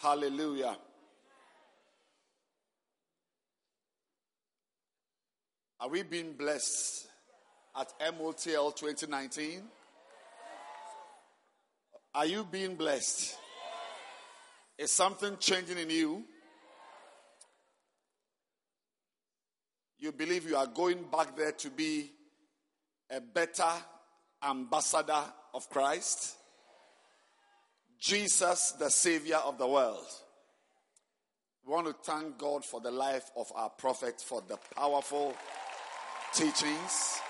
Hallelujah. Are we being blessed at MOTL 2019? Are you being blessed? Is something changing in you? You believe you are going back there to be a better ambassador of Christ? Jesus, the Savior of the world. We want to thank God for the life of our prophet, for the powerful teachings.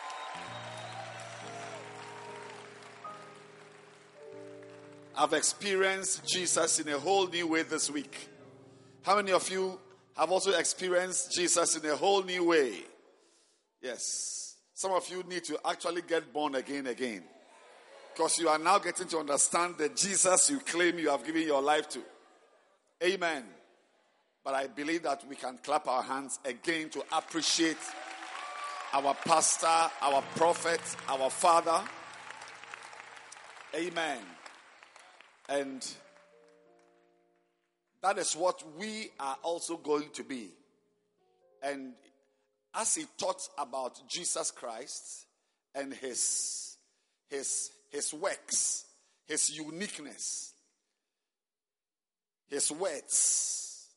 I've experienced Jesus in a whole new way this week. How many of you have also experienced Jesus in a whole new way? Yes. Some of you need to actually get born again again. Because you are now getting to understand the Jesus you claim you have given your life to. Amen. But I believe that we can clap our hands again to appreciate our pastor, our prophet, our father. Amen. And that is what we are also going to be. And as he taught about Jesus Christ and his, his, his works, his uniqueness, his words,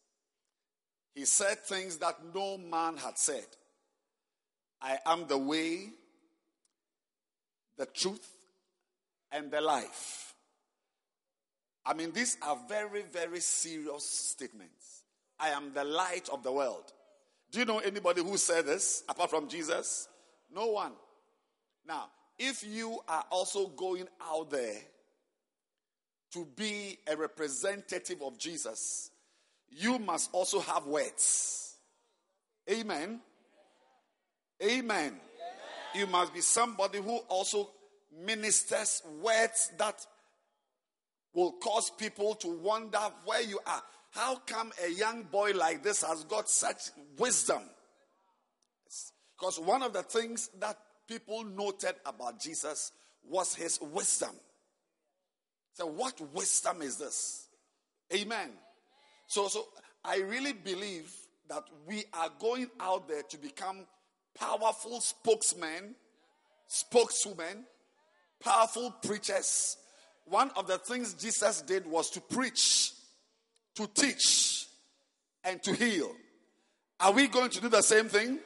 he said things that no man had said. I am the way, the truth, and the life. I mean, these are very, very serious statements. I am the light of the world. Do you know anybody who said this apart from Jesus? No one. Now, if you are also going out there to be a representative of Jesus, you must also have words. Amen. Amen. You must be somebody who also ministers words that will cause people to wonder where you are. How come a young boy like this has got such wisdom? Because one of the things that people noted about Jesus was his wisdom. So, what wisdom is this? Amen. So, so I really believe that we are going out there to become powerful spokesmen, spokeswomen, powerful preachers. One of the things Jesus did was to preach, to teach, and to heal. Are we going to do the same thing?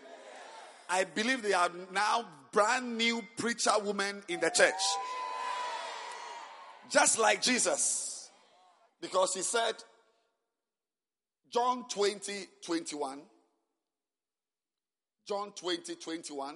I believe they are now brand new preacher woman in the church. Just like Jesus. Because he said, John 20, 21. John 20, 21.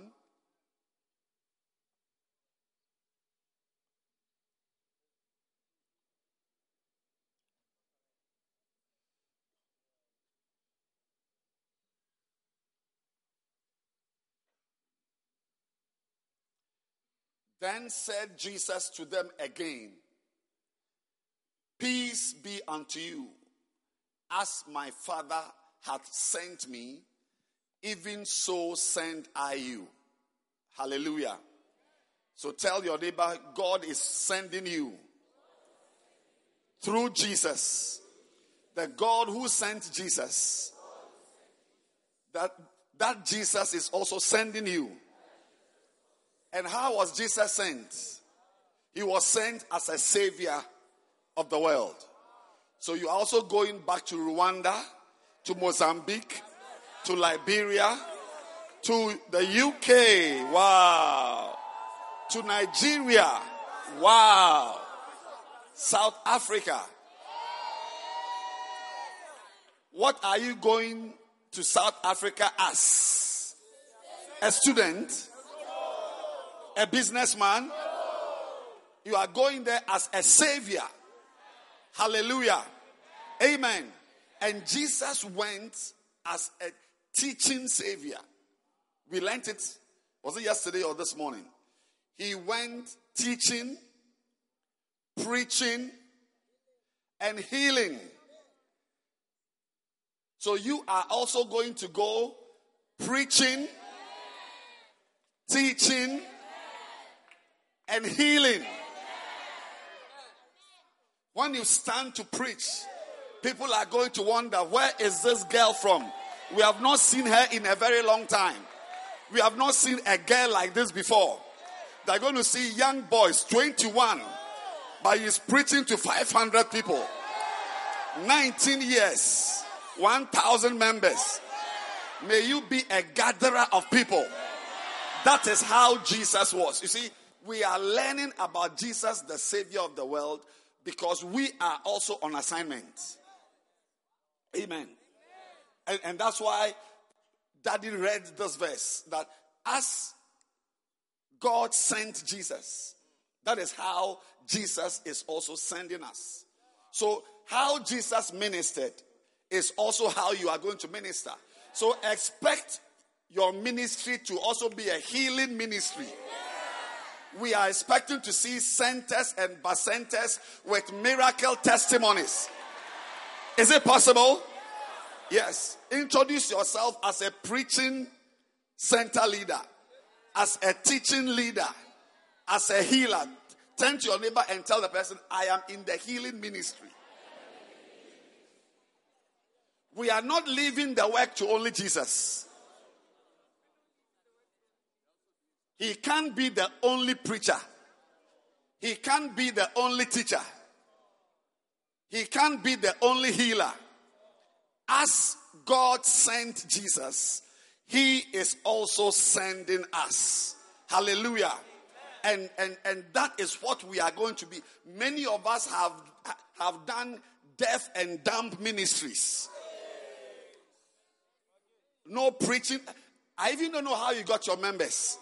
Then said Jesus to them again, Peace be unto you. As my Father hath sent me, even so send I you. Hallelujah. So tell your neighbor, God is sending you through Jesus. The God who sent Jesus. That, that Jesus is also sending you. And how was Jesus sent? He was sent as a savior of the world. So you're also going back to Rwanda, to Mozambique, to Liberia, to the UK. Wow. To Nigeria. Wow. South Africa. What are you going to South Africa as? A student? A businessman? You are going there as a savior. Hallelujah. Amen. And Jesus went as a teaching savior. We learned it, was it yesterday or this morning? He went teaching, preaching, and healing. So you are also going to go preaching, teaching, and healing. When you stand to preach, People are going to wonder, where is this girl from? We have not seen her in a very long time. We have not seen a girl like this before. They're going to see young boys, 21, but he's preaching to 500 people. 19 years, 1,000 members. May you be a gatherer of people. That is how Jesus was. You see, we are learning about Jesus, the Savior of the world, because we are also on assignment. Amen. And, and that's why Daddy read this verse that as God sent Jesus, that is how Jesus is also sending us. So, how Jesus ministered is also how you are going to minister. So, expect your ministry to also be a healing ministry. We are expecting to see centers and centers with miracle testimonies. Is it possible? Yes. Introduce yourself as a preaching center leader, as a teaching leader, as a healer. Turn to your neighbor and tell the person, I am in the healing ministry. We are not leaving the work to only Jesus. He can't be the only preacher. He can't be the only teacher. He can't be the only healer. As God sent Jesus, He is also sending us. Hallelujah. And, and, and that is what we are going to be. Many of us have, have done deaf and dumb ministries. No preaching. I even don't know how you got your members.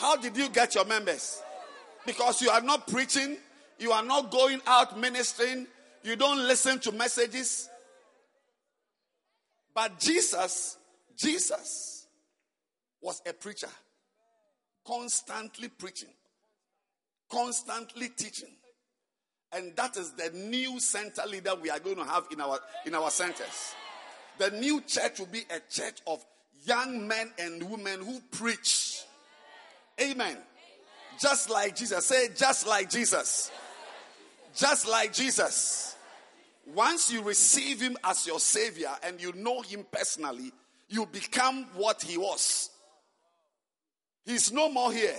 How did you get your members? Because you are not preaching, you are not going out ministering, you don't listen to messages. But Jesus, Jesus was a preacher, constantly preaching, constantly teaching. And that is the new center leader we are going to have in our in our centers. The new church will be a church of young men and women who preach Amen. Just like Jesus. Say, just like Jesus. Just like Jesus. Once you receive him as your savior and you know him personally, you become what he was. He's no more here.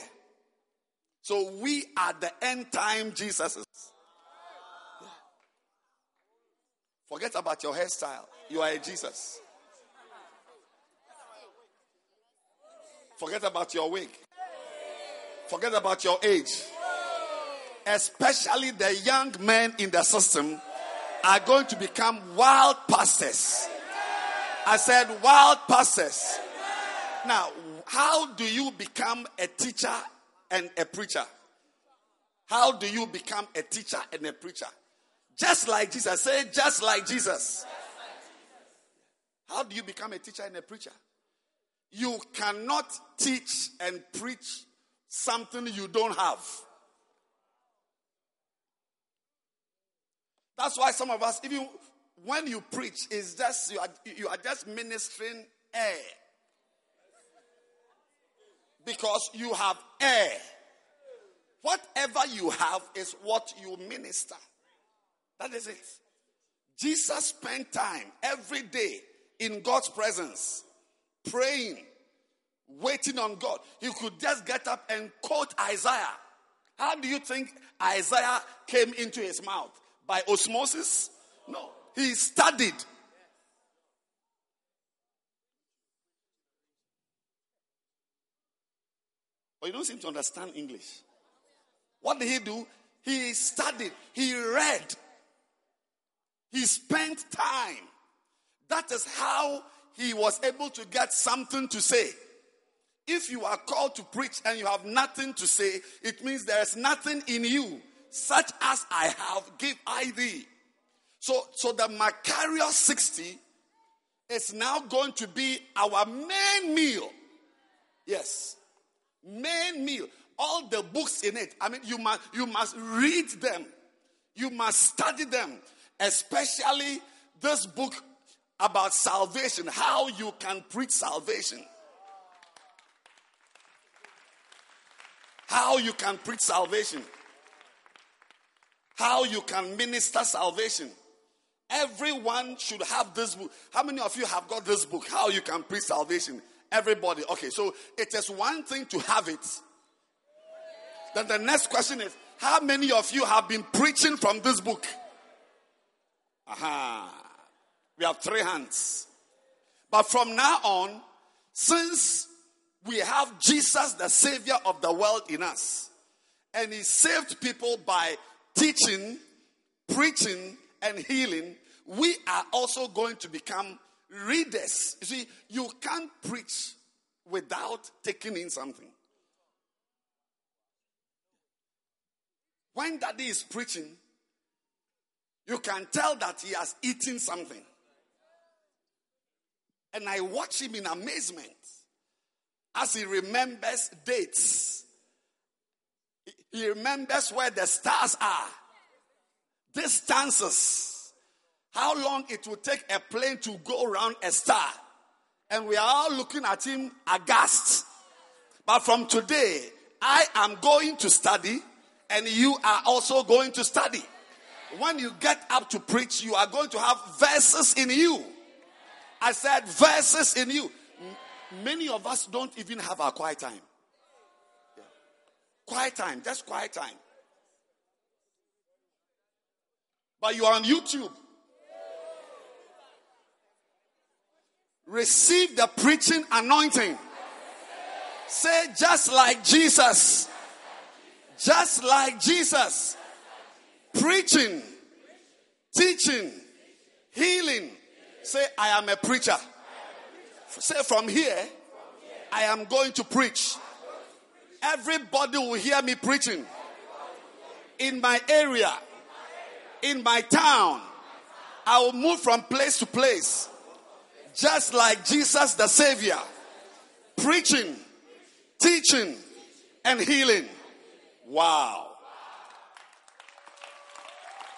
So we are the end time Jesuses. Forget about your hairstyle. You are a Jesus. Forget about your wig. Forget about your age. Especially the young men in the system are going to become wild pastors. I said wild pastors. Now, how do you become a teacher and a preacher? How do you become a teacher and a preacher? Just like Jesus. Say, just like Jesus. How do you become a teacher and a preacher? You cannot teach and preach something you don't have. That's why some of us, even when you preach, is just you are, you are just ministering air. Because you have air. Whatever you have is what you minister. That is it. Jesus spent time every day in God's presence, praying, waiting on God. He could just get up and quote Isaiah. How do you think Isaiah came into his mouth? By osmosis? No. He studied. But you don't seem to understand English. What did he do? He studied, he read, he spent time. That is how he was able to get something to say. If you are called to preach and you have nothing to say, it means there is nothing in you. Such as I have, give I thee. So, so the Macarius 60 is now going to be our main meal. Yes. Main meal. All the books in it. I mean, you must, you must read them. You must study them. Especially this book about salvation, how you can preach salvation. How you can preach salvation, how you can minister salvation. Everyone should have this book. How many of you have got this book? How you can preach salvation? Everybody. Okay, so it is one thing to have it. Then the next question is how many of you have been preaching from this book? Aha. We have three hands. But from now on, since we have Jesus, the Savior of the world, in us, and He saved people by teaching, preaching, and healing, we are also going to become readers. You see, you can't preach without taking in something. When daddy is preaching, you can tell that he has eaten something. And I watch him in amazement as he remembers dates. He remembers where the stars are, distances, how long it will take a plane to go around a star. And we are all looking at him aghast. But from today, I am going to study, and you are also going to study. When you get up to preach, you are going to have verses in you. I said, verses in you. Many of us don't even have our quiet time. Yeah. Quiet time, just quiet time. But you are on YouTube. Receive the preaching anointing. Say, just like Jesus. Just like Jesus. Preaching, teaching, healing, Say, I am a preacher. Say, from here, I am going to preach. Everybody will hear me preaching. In my area, in my town, I will move from place to place. Just like Jesus the Savior. Preaching, teaching, and healing. Wow.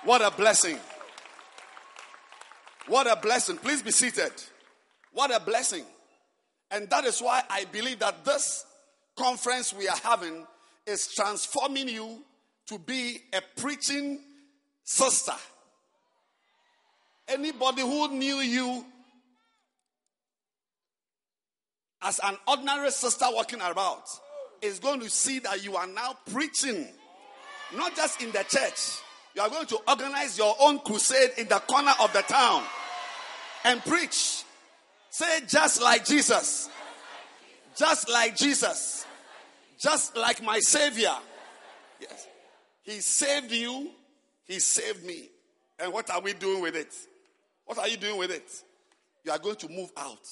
What a blessing. What a blessing. Please be seated. What a blessing. And that is why I believe that this conference we are having is transforming you to be a preaching sister. Anybody who knew you as an ordinary sister walking about is going to see that you are now preaching, not just in the church, you are going to organize your own crusade in the corner of the town and preach. Say, just like Jesus. Just like Jesus. Just like my Savior. Yes. He saved you. He saved me. And what are we doing with it? What are you doing with it? You are going to move out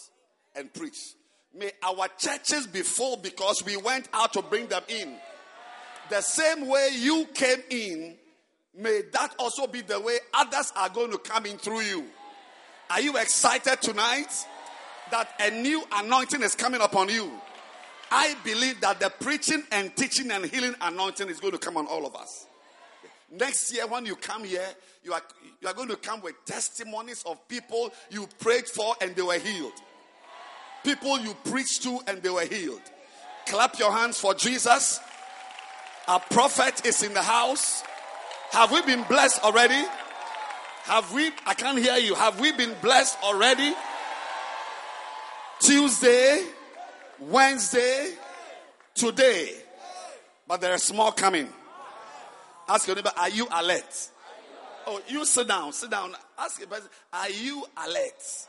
and preach. May our churches be full because we went out to bring them in. The same way you came in, May that also be the way others are going to come in through you. Are you excited tonight that a new anointing is coming upon you? I believe that the preaching and teaching and healing anointing is going to come on all of us. Next year, when you come here, you are, you are going to come with testimonies of people you prayed for and they were healed. People you preached to and they were healed. Clap your hands for Jesus. Our prophet is in the house. Have we been blessed already? Have we, I can't hear you. Have we been blessed already? Tuesday, Wednesday, today. But there is more coming. Ask your neighbor, are you alert? Oh, you sit down, sit down. Ask your person, are you alert?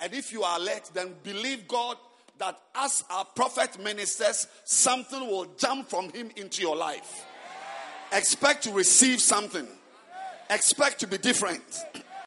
And if you are alert, then believe God that as our prophet ministers, something will jump from him into your life. Expect to receive something. Expect to be different.